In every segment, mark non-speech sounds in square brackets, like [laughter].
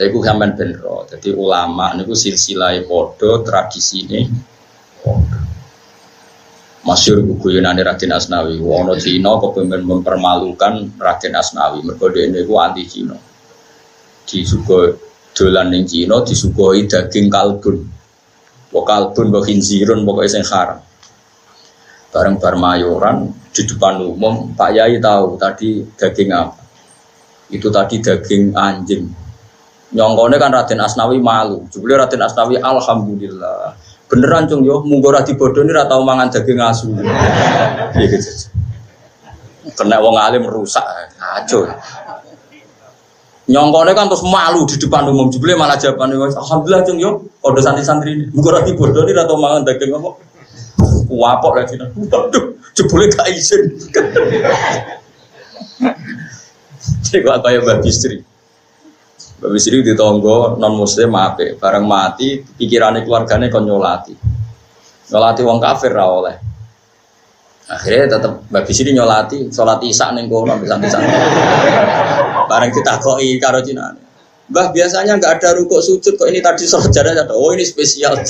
Lha iku sampean ben ro. Dadi ulama niku silsilah padha tradisine padha. Masyur guyonane Raden Asnawi, wono Cina kepengen mempermalukan Raden Asnawi, mergo dhekne iku anti Cina. Disugo dolan ning Cina disugoi daging kalbun. Wa kalbun wa khinzirun pokoke sing haram. Bareng bar mayoran di depan umum, Pak Yai tahu tadi daging apa? Itu tadi daging anjing. Nyongkone kan Raden Asnawi malu. Jebule Raden Asnawi alhamdulillah. Beneran cung yo, munggo ra dibodoni ra tau mangan daging asu. Iya gitu. Kena wong alim rusak, kacau. Nyongkone kan terus malu di depan umum jebule malah jawabane alhamdulillah cung yo, padha santri-santri ini. Munggo ra dibodoni ra tau mangan daging apa. Wapok lagi. Waduh, jebule gak izin. Jadi kok kayak Mbak Bistri. Mbak Bistri di tonggo non muslim apa? Barang mati pikirannya keluarganya kon nyolati. Nyolati wong kafir ra oleh. Akhirnya tetap Mbak Bistri nyolati, sholat isya neng kono bisa bisa. Barang kita koi karo Cina. Mbah biasanya nggak ada rukuk sujud kok ini tadi sholat jadah Oh ini spesial.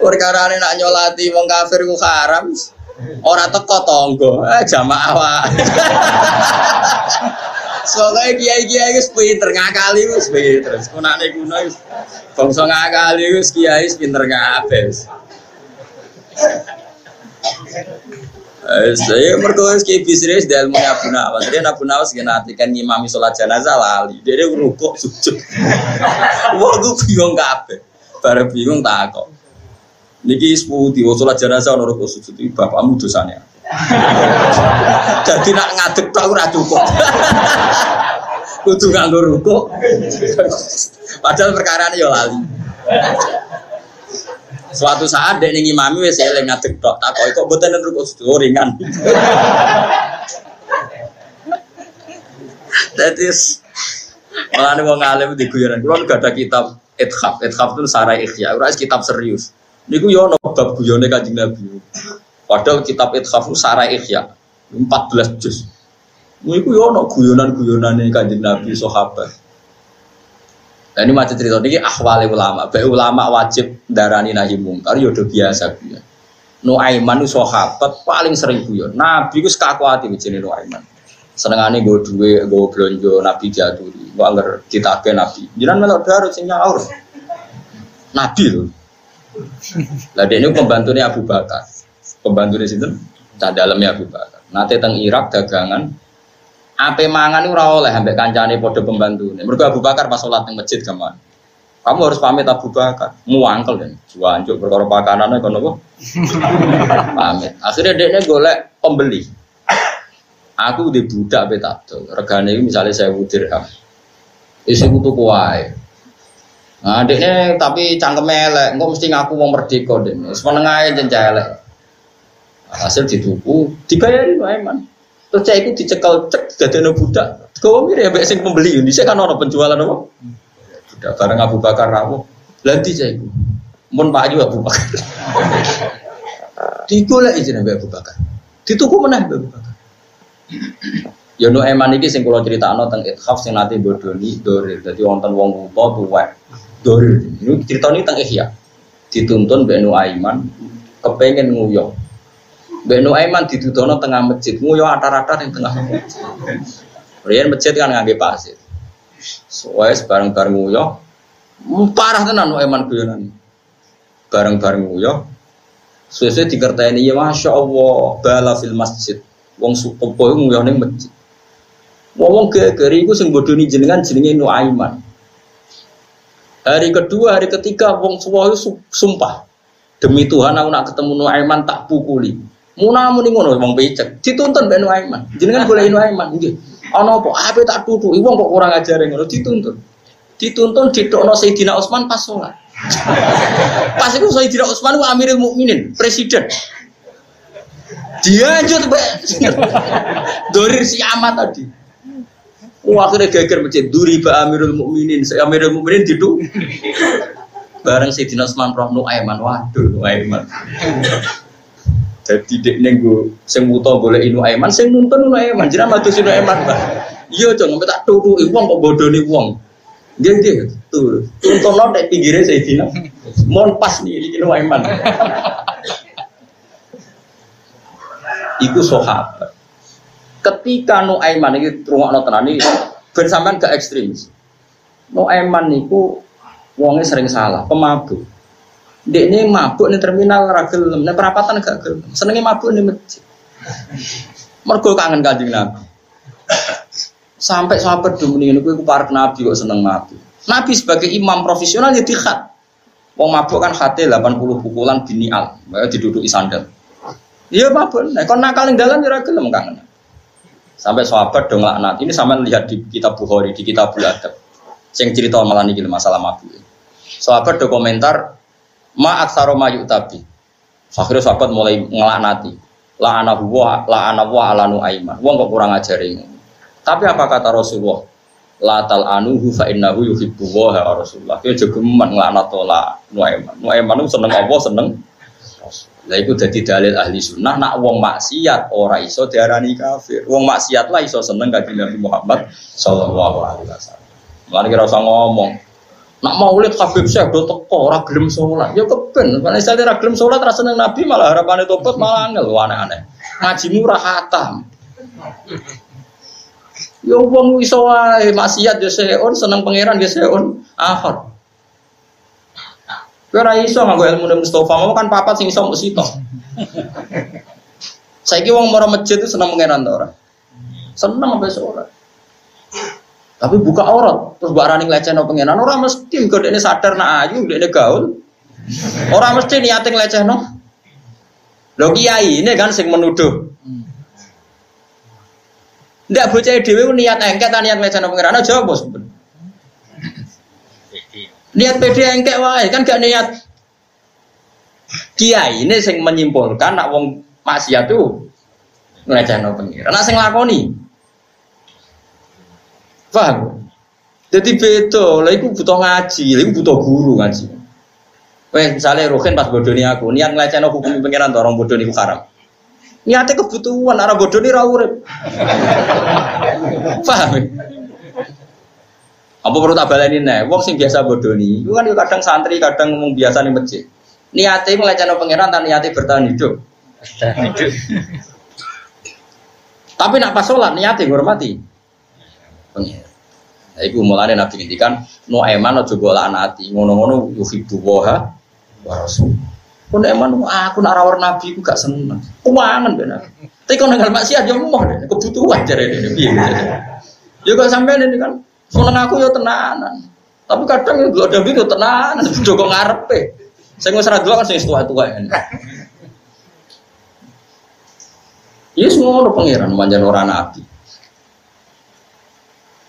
Perkara nak nyolati wong kafir ku haram. Ora teko tonggo, eh jamaah wae. [laughs] Soalnya kiai-kiai wis pinter ngakali wis pinter. Kunane kuno wis bangsa ngakali wis kiai pinter kabeh. Eh, saya wis kiai bisnis dari ilmu Abu Nawas. Dia Abu Nawas kena kan ngimami sholat jenazah lali. Dia rukuk sujud. [laughs] Wah, gue bingung kabeh. Bareng bingung tak kok. Niki seputi, sholat jenazah ono rukuk sujud iki bapakmu dosane. [laughs] Jadi nak ngadeg tok ora cukup. [laughs] Kudu nganggo rukuk. Padahal perkara ya lali. Suatu saat dek ning imami wis eling ngadeg tok, takoki kok mboten rukuk sujud oh, ringan. That is Malah wong alim di guyonan, kalau gak ada kitab ithaf, ithaf itu sarai ikhya, ora kitab serius. Niku yo ono bab guyone Kanjeng Nabi. Padahal kitab ithaf itu sarai ikhya, 14 juz. Niku yo ono guyonan-guyonane Kanjeng Nabi sahabat. Nah ini macam cerita ini ahwal ulama. Baik ulama wajib darani nahi mungkar yo biasa ya. Nuaiman itu sahabat paling sering guyon. Nabi itu sekakuati begini Nuaiman. Senengane gue duwe, gue belanja Nabi diaturi. Gue anggar ditake Nabi. Jangan melok darut sing. Nabi loh. Lah dia ini pembantunya Abu Bakar. Pembantunya situ, tak dalamnya Abu Bakar. Nanti teng Irak dagangan. Ape mangan itu ora oleh ambek kancane padha pembantu. Mergo Abu Bakar pas sholat di masjid kaman. Kamu harus pamit Abu Bakar. Muangkel kan. Juanjuk perkara pakanannya kono apa? [laughs] pamit. Akhirnya dia golek pembeli. Aku di budak betato. Regane misalnya saya dirham. Isi kutu kuai. Nah, adiknya tapi cangkem elek, engkau mesti ngaku mau merdeka deh. Semenengah aja elek. Hasil dituku, dibayari Aiman. Terus saya itu dicekal cek jadi budak. Kau mirip ya sing pembeli ini. Saya kan orang penjualan apa? Budak bareng Abu Bakar rawo. Lanti saya itu. Mun Pak Abu Bakar. Digolek izin Abu Bakar. Dituku mana Abu Bakar. Ya eman iki sing kula critakno teng ithaf sing nate bodoni dorir. Dadi wonten wong buta tuwek. Dorir. Ini critane teng Ihya. Dituntun Mbak Nu Aiman kepengen nguyok. Mbak Nu Aiman ditudono tengah masjid, nguyok atar-atar yang tengah masjid. Rian masjid kan ngangge pasir. Soalnya bareng-bareng nguyok, parah tenan Nu Aiman guyonan. Bareng-bareng nguyok, sesuai dikerteni ya masya Allah bala fil masjid Wong Sukopo itu nguyah ning masjid. Wong gegeri iku sing bodoni jenengan jenenge Nuaiman. Hari kedua, hari ketiga wong suwa itu sumpah. Demi Tuhan aku nak ketemu Nuaiman tak pukuli. Muna muni ngono wong becek. Dituntun ben Nuaiman. Jenengan boleh [laughs] Nuaiman nggih. Ana apa? Ape tak tutuki wong kok kurang ajar ngono dituntun. Dituntun ditokno Sayyidina Utsman pas sholat. [laughs] pas itu Sayyidina Utsman ku Amirul Mukminin, presiden. Dia mbak. [laughs] Dorir si amat tadi. Wah, akhirnya geger masjid. Duri ba Amirul Mukminin. Saya Amirul Mukminin itu. Bareng si Dinas Man Roh Nuaiman. Waduh, Nuaiman. Jadi dek nenggo sing muto boleh inu eman, sing nuntun inu eman. Jadi matu sinu bah. Iya cong, tak turu uang kok bodoh nih uang. Dia tuh tuntun lo dek pinggirnya saya dina. Mohon pas nih inu eman. Iku sahabat. Ketika Nuaiman ini rumah tenan ini bersamaan ke ekstremis. Nuaiman niku wongnya sering salah, pemabuk Dek ini mabuk nih terminal ragil, nih perapatan gak gelem. Senengnya mabuk nih masjid. Mergo kangen kanjeng Nabi. Sampai sahabat ini aku park Nabi kok seneng mabuk. Nabi sebagai imam profesional ya dikhat. Wong mabuk kan hati 80 pukulan binial, di duduk sandal. Iya mabuk, nah kon nakal dalam ya gelem kangen. Sampai sahabat dong laknat. Ini sama lihat di kitab Bukhari, di kitab Adab. Yang cerita malah nih masalah mabuk. Sahabat do komentar ma aksaro mayu tabi akhirnya sahabat mulai ngelaknati. La ana huwa la ana wa alanu aiman wong kok kurang ajar ini tapi apa kata Rasulullah? La tal anuhu fa innahu yuhibbu wa Rasulullah. Dia jogeman ngelaknat la nuaiman nuaiman seneng Allah seneng lah itu jadi dalil ahli sunnah nak wong maksiat ora iso diarani kafir wong maksiat lah iso seneng kanjeng Nabi Muhammad sallallahu alaihi wasallam Lalu kira usah ngomong, Nak mau lihat Habib Syekh do teko ora gelem salat. Ya keben, nek saya ora gelem salat ra seneng Nabi malah harapane tobat malah angel aneh-aneh. Ngajimu ora khatam. Ya wong iso wae maksiat ya seon seneng pangeran ya seon akhir. Kowe ora iso nganggo ilmu Mustafa, mau kan papat sing iso mbok sitok. [laughs] Saiki wong mara masjid itu seneng pangeran ta ora? Seneng sampai ora. Tapi buka aurat, terus mbak Rani no pengenan, orang mesti kalau ini sadar nak ayu, ini gaul. Orang mesti niatin no. Lo kiai ini kan sing menuduh. Ndak bocah dhewe niat engket niat no pengenan aja bos. Niat pede engket wae kan gak niat. Kiai ini sing menyimpulkan nak wong maksiat tuh no pengiran. Nak sing lakoni Paham? Jadi betul, lah itu butuh ngaji, lah itu butuh guru ngaji. Weh, misalnya Rohin pas bodoni aku, niat ngelecehno hukum pengiran orang bodoni haram. Niatnya kebutuhan, arah bodoni ra urip. [laughs] Paham? Apa perlu tak baleni nih? Wong sing biasa bodoni, itu kan kadang santri, kadang ngomong biasa nih masjid. Niatnya ngelecehno pengiran, tan niatnya bertahan hidup. hidup. [laughs] Tapi nak pas sholat niatnya hormati pengen. Nah, ibu mulane Nabi ngendikan no eman aja golek anati, ngono-ngono yuhibbu waha wa rasul. Kun eman aku nak rawar Nabi ku gak seneng. Kuwangen ben Nabi. Tapi kalau nenggal maksiat ya moh kebutuhan jare ini piye. Ya kok sampean ini kan seneng aku ya tenanan. Tapi kadang ya ada itu tenanan, [laughs] Joko ngarepe. Saya nggak serah dua kan saya tua-tua ini. Iya semua orang pangeran manjan orang nabi.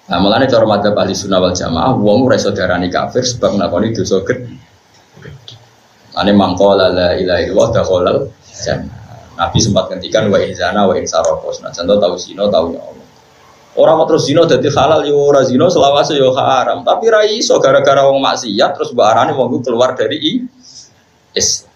Nah, malah cara madzhab ahli sunnah wal jamaah, wong ora iso diarani kafir sebab nglakoni dosa gede. Ane mangkola la ilaha illallah dakhalal jannah. Nabi sempat ngendikan wa in zana wa in. Nah, contoh tahu sino tahu ya Allah. Orang mau terus zina dadi halal yo ora zina selawase yo haram. Tapi ra iso gara-gara wong maksiat terus mbok arani wong keluar dari Islam.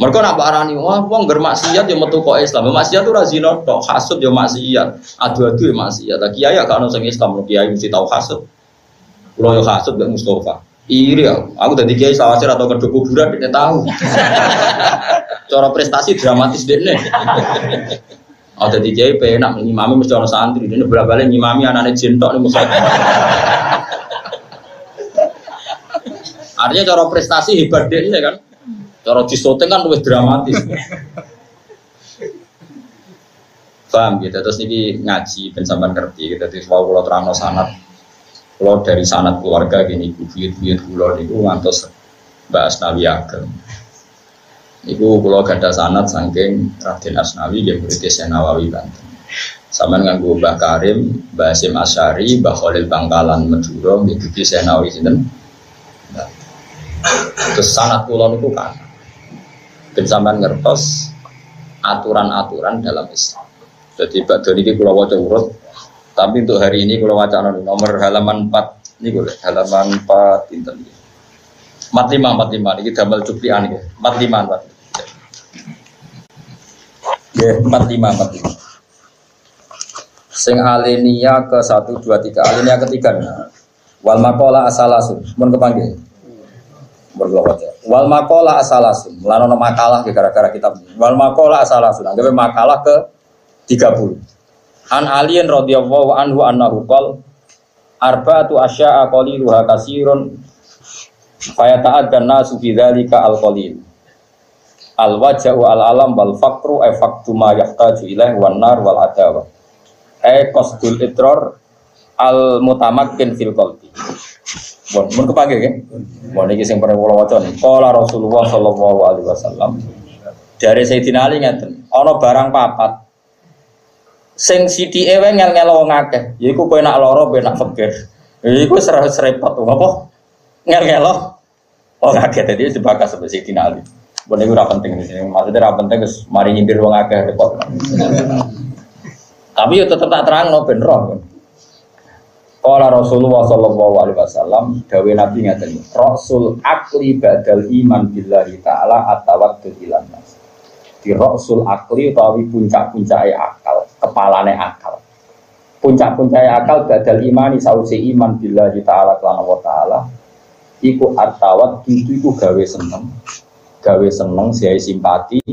Mereka nak arani wah wong ger maksiat yo metu kok Islam. Maksiat tuh razino tok, hasud yo maksiat. Adu-adu yo maksiat. Lah kiai gak ono sing Islam, kiai mesti tahu hasud. Kulo yo hasud gak Mustafa. Iri aku, aku tadi kiai sawasir atau kedua kuburan dia tahu. [laughs] Cara prestasi dramatis nih. [laughs] Oh tadi kiai penak ngimami mesti ono santri, ini berapa kali ngimami anaknya jentok nih musola. Artinya cara prestasi hebat deh kan. Cara disoting kan lebih dramatis. Paham gitu. Terus ini ngaji ben sampean ngerti gitu. Terus kalau kalau terang sanat kalau dari sanat keluarga gini buyut-buyut kula niku ngantos Mbak Asnawi Ageng. Niku kula gadah sanat saking Raden Asnawi nggih murid Nawawi Banten. Sama dengan Mbah Karim, Mbah Asim Asyari, Mbah Khalil Bangkalan Madura, nggih Nawawi sinten. Terus sanat kula niku kan ben sampean ngertos aturan-aturan dalam Islam. Jadi Pak Doni ini kalau wajah urut, tapi untuk hari ini kalau wacana nomor halaman 4 ini boleh halaman 4 inten ini. 45 45 ini damel cuplian ini 45 45. Empat lima empat lima. Sing alinea ke satu dua tiga alinea ketiga. Wal makola asalasun. Mun kepanggil. Berlawat ya. Wal makola asalasun. Melanono makalah gara-gara kitab. Wal makola asalasun. Anggap makalah ke tiga puluh. An alien radhiyallahu anhu annahu qol arba'atu asya'a qaliluha kasirun fayata'addan nasu fi dzalika al al wajhu al alam wal faqru ay faqtu ma yahtaju ilaih wan nar wal adawa ay qasdul itror al mutamakkin fil qalbi Bon, mun kepake kan? Bon iki sing pernah kula waca. Qala Rasulullah sallallahu alaihi wasallam dari Sayyidina Ali ngeten, ana barang papat sing sithike wae ngel-ngel wong akeh. Yaiku kowe nak lara, kowe nak fakir. Iku serah repot apa? Ngel-ngel wong akeh dadi dibakas sampe Sayyidina Ali. Iku ora penting sini. Maksudnya ora penting wis mari nyindir wong akeh repot. Tapi yo tetep tak terangno ben roh. Kala Rasulullah sallallahu alaihi wasallam dawe Nabi ngaten, Rasul akli badal iman billahi taala atawaddul ilan nas. Di Rasul akli utawi puncak-puncake akal, kepalane akal. Puncak-puncake akal badal imani sausi iman billahi taala kelana wa taala iku atawat itu iku gawe seneng. Gawe seneng siai simpati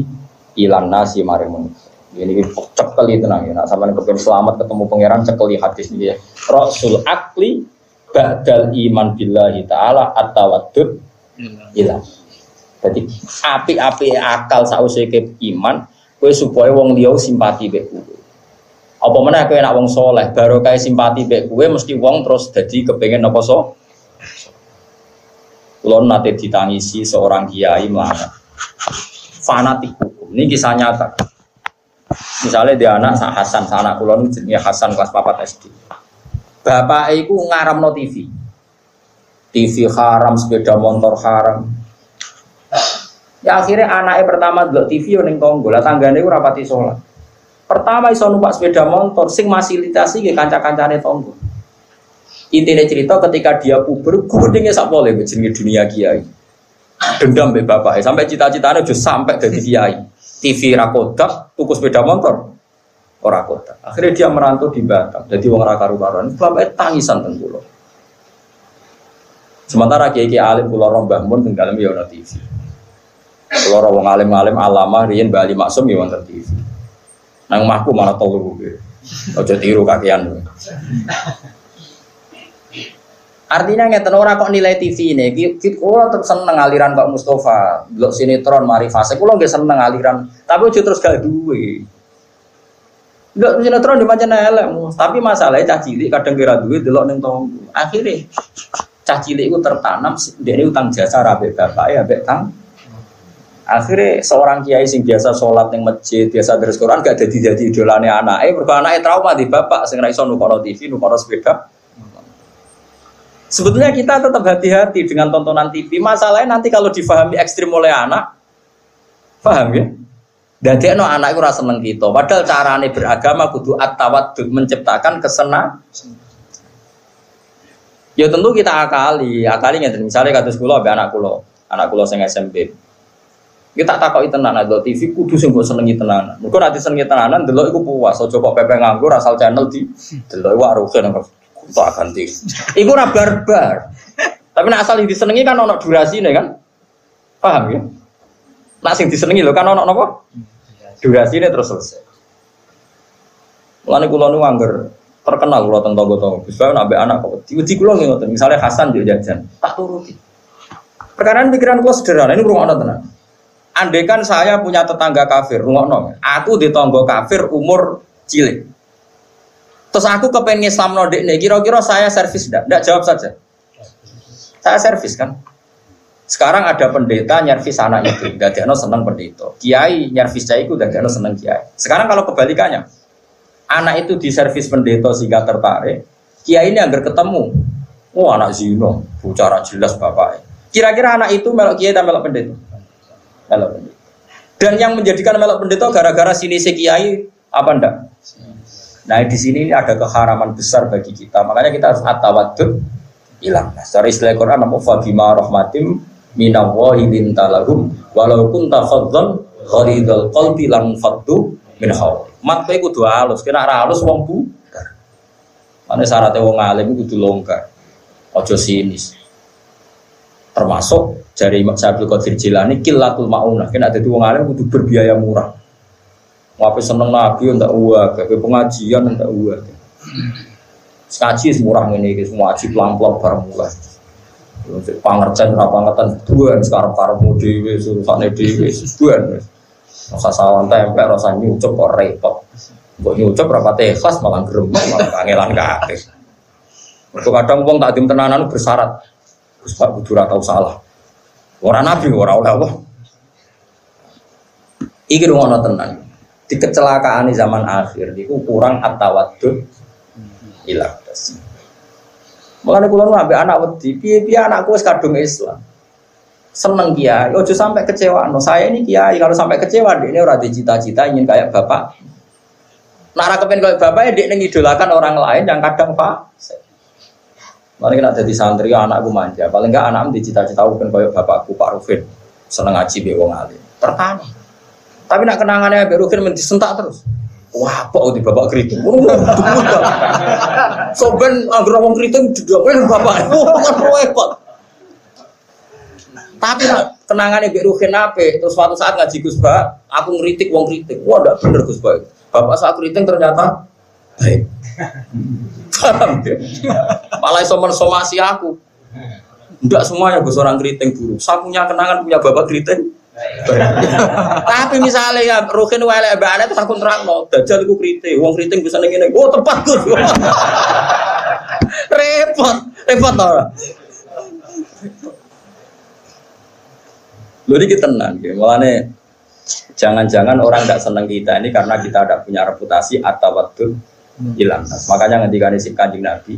ilan nasi maring manusia. Ini cekeli tenang ya. Nah, sama kepen selamat ketemu pangeran cekeli hadis ini ya. Rasul akli badal iman billahi taala atawadud ilah. Jadi api-api akal sausé ke iman, kue supaya wong liya simpati mbek kowe. Apa meneh kowe nak wong soleh, baru kayak simpati mbek kowe mesti wong terus jadi kepengen apa so? Kulon nate ditangisi seorang kiai melana fanatik hukum. Ini kisah nyata. Misalnya dia anak Sa Hasan, sa anak kulon jenenge Hasan kelas 4 SD. Bapak iku ngaram no TV. TV haram, sepeda motor haram. Ya akhirnya anaknya pertama dulu TV tonggo, lah tanggane ora rapati sholat. Pertama iso numpak sepeda motor sing fasilitasi ke kanca-kancane tonggo. Intinya cerita ketika dia puber, sak boleh jenenge dunia kiai. Dendam be bapak, sampai cita-citanya udah sampai dari kiai. TV rakodak, tuku sepeda motor, ora kodak. Akhirnya dia merantau di Batam, jadi wong raka karu-karuan. Bapak tangisan tentu loh. Sementara kiai kiai alim pulau rombah pun tinggal ya ono TV. Pulau wong alim alim alama rian bali maksum ya wonten TV. Nang mahku malah tolu gue. Ojo tiru kakian. Artinya ngeten ora kok nilai TV ini, kita tetep seneng aliran Pak Mustafa, blok sinetron mari fase, kulo nggak seneng aliran, tapi udah terus gak duwe. Blok sinetron di macam elek, tapi masalahnya cah cilik kadang kira duwe delok neng tong. Akhirnya cah cilik itu tertanam, dia utang jasa rabe bapak ya, bapak tang. Akhirnya seorang kiai sing biasa sholat neng masjid, biasa terus Quran gak jadi jadi idolane anak, eh berkah anaknya trauma di bapak, sing raiso nukono TV, nukono sepeda, Sebetulnya kita tetap hati-hati dengan tontonan TV. Masalahnya nanti kalau difahami ekstrim oleh anak, paham ya? Jadi no anak itu rasa seneng kita. Padahal carane beragama kudu atawat menciptakan kesenang. Ya tentu kita akali, akali nggak misalnya kata sekolah be anak kulo, anak kulo sing SMP. Kita takoki tenan ada TV kudu sing mbok senengi tenanan. Mergo nanti senengi tenanan delok iku puas, aja kok pepe nganggur asal channel di delok wae rugen tak ganti. Iku ora barbar. Tapi nak asal disenengi kan durasi nih kan. Paham ya? Nak sing disenengi lho kan ono napa? Durasi ini terus selesai. Mulane kula nu angger terkenal kula teng tangga-tangga. Gus nabe anak kok diuji kula ngoten. Misalnya Hasan yo jajan, tak turuti. Perkara pikiran kula sederhana ini rumah tenan. Andaikan saya punya tetangga kafir, rumah Aku di tangga kafir umur cilik. Terus aku kepengen Islam nodik nih, kira-kira saya servis tidak? Tidak jawab saja. Saya servis kan. Sekarang ada pendeta nyervis anak itu, gak ada seneng pendeta. Kiai nyervis saya itu, gak ada seneng kiai. Sekarang kalau kebalikannya, anak itu diservis pendeta sehingga tertarik, kiai ini agar ketemu, oh anak zino, bicara jelas bapak. Kira-kira anak itu melok kiai dan melok pendeta, melok pendeta. Dan yang menjadikan melok pendeta gara-gara sini si kiai apa ndak? Nah di sini ada keharaman besar bagi kita. Makanya kita harus atawadud hilang. Nah, secara istilah Quran nama fabima rahmatim minallahi lintalahum walaupun tafadzal gharidul qalbi lang fattu min haul. Mat kowe kudu halus, kena ra halus wong bu. Mane syaratnya wong alim kudu longgar. Ojo sinis. Termasuk dari Imam Syaikhul Qadir Jilani kilatul maunah. Kena dadi wong alim kudu berbiaya murah. Wape seneng nabi ndak uang, kayak pengajian ndak uang. Skaji semurah ini, semua aji pelan-pelan bareng mulai. Pangerjan ora pangetan buan sekarang karepmu dhewe surusane dhewe buan. Rasa sawan tempe rasa nyucup kok repot. Mbok nyucup rapat ikhlas malah gerem malah kangelan. Mergo kadang wong tak dim tenanan bersyarat. Gus Pak kudu ora tau salah. Ora nabi ora oleh Allah. Iki ngono tenan. Di kecelakaan di zaman akhir niku kurang at-tawaddud ila Mulane kula nu ambek anak wedi, piye-piye anakku wis kadung Islam. Seneng kiai, ojo sampai kecewa. No, saya ini kiai, kalau sampai kecewa, dia ini ora cita-cita ingin kayak bapak. Nara kepen kayak bapak, ya dia ngidolakan orang lain yang kadang pak. Malah kita jadi santri, anakku manja. Paling enggak anak cita-cita bukan kayak bapakku Pak Rufin. Seneng ngaji be wong alim. Pertama. Tapi nak kenangannya Pak Rufin mendisentak terus. Wah, apa di bapak keriting? Soben agar wong keriting juga kan bapak. Kan repot. Tapi kenangannya Mbak Ruhin ape, terus suatu saat ngaji Gus Ba, aku ngeritik wong kritik. Wah, enggak bener Gus Ba. Bapak saat kritik ternyata baik. Paham ya? Malah iso mensomasi aku. Enggak semuanya Gus orang keriting buruk. Saya kenangan punya bapak keriting tapi misalnya ya Rukin wale mbak Ana terus aku terang no, dajal iku kriting, wong kriting bisa ning ngene. Oh tepat Gus. [laughs] repot, repot ora. Lho iki tenan nggih. Mulane jangan-jangan orang tidak senang kita ini karena kita tidak punya reputasi atau waktu hilang. Nah, makanya ketika si kanjeng Nabi,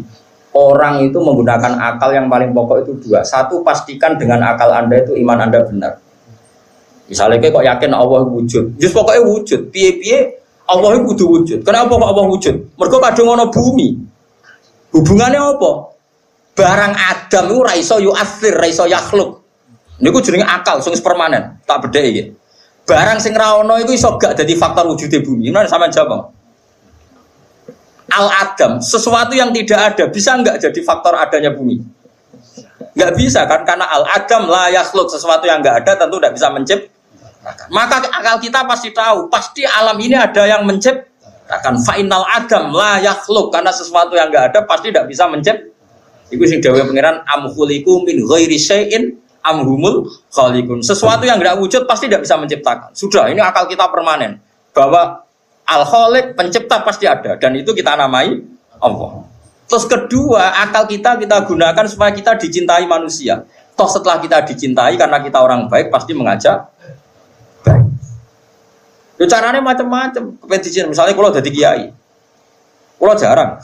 orang itu menggunakan akal yang paling pokok itu dua. Satu pastikan dengan akal anda itu iman anda benar. Misalnya kok yakin Allah wujud, just pokoknya wujud. Piye-piye Allah itu kudu wujud. Kenapa kok Allah wujud? Mereka kadang ngono bumi. Hubungannya apa? Barang Adam itu raiso yu asir, raiso yakhluk. Ini aku jenenge akal, sing permanen. Tak beda ya. Barang sing rawono itu iso gak jadi faktor wujudnya bumi. Ini sama jawab. Al Adam, sesuatu yang tidak ada bisa nggak jadi faktor adanya bumi? Nggak bisa kan karena al Adam lah yakhluk sesuatu yang nggak ada tentu tidak bisa mencipt maka akal kita pasti tahu, pasti alam ini ada yang menciptakan. Final adam lah yakhluk karena sesuatu yang enggak ada pasti tidak bisa menciptakan. Iku sing dawuh pangeran amkhuliku min ghairi syai'in amhumul khaliqun. Sesuatu yang enggak wujud pasti tidak bisa menciptakan. Sudah, ini akal kita permanen bahwa al khaliq pencipta pasti ada dan itu kita namai Allah. Terus kedua, akal kita kita gunakan supaya kita dicintai manusia. Toh setelah kita dicintai karena kita orang baik pasti mengajak Yo carane macam-macam. Kepentingan misalnya kalau jadi kiai. Kalau jarang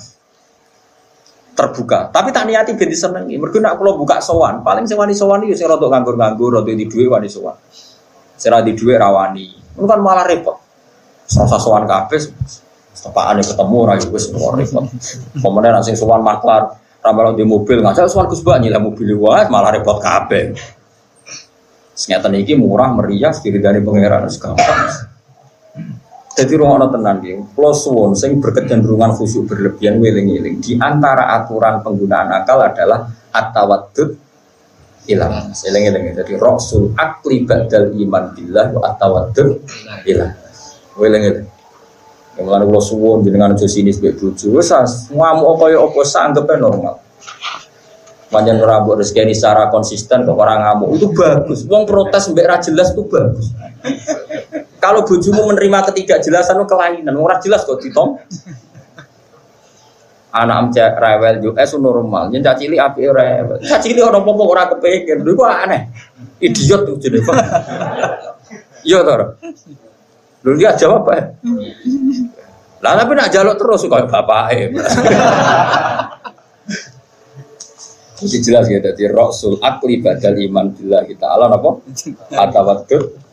terbuka, tapi tak niati ben disenengi. Mergo nek kula buka sowan, paling sing wani sowan iki sing rada nganggur-nganggur, rada di dhuwit wani sowan. Sing di dhuwit rawani. Itu kan malah repot. Serasa sowan kabeh tepakane ketemu ora wis repot. Pemene nek sing sowan maklar, ramal di mobil ngajak sowan Gus Bak nyileh mobil wae malah repot kabeh. Senyata iki murah meriah diri dari pangeran gampang. Jadi ruang tenan dia, plus suwon sing berkecenderungan khusyuk berlebihan wiling-wiling. Di antara aturan penggunaan akal adalah atawadud hilang. Seling-eling jadi rasul akli badal iman billah wa atawadud hilang. Wiling-wiling. Yang mulai kalau suwon jenengan aja sini sebagai buju, wes ngamuk kaya apa sanggepnya normal. Panjang rambut rezeki ini secara konsisten ke orang ngamuk itu bagus. Uang protes mbak jelas itu bagus. Kalau bujumu menerima ketidakjelasan kelainan, orang jelas kok ditong. Anak am cek rewel juga es normal, yang cacili api rewel. Cacili orang popo orang kepengen, itu aneh. Idiot tuh jadi. Iya tor. Lu dia jawab apa? Lah tapi nak jaluk terus kayak bapak Jadi jelas ya, jadi Rasul akli badal iman bila kita alam apa? Kata waktu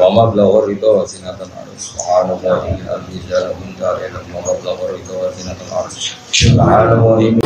Mama blower itu wasinatan arus. Subhanallah al-bijal Muntar ilah Wama itu wasinatan arus. Subhanallah.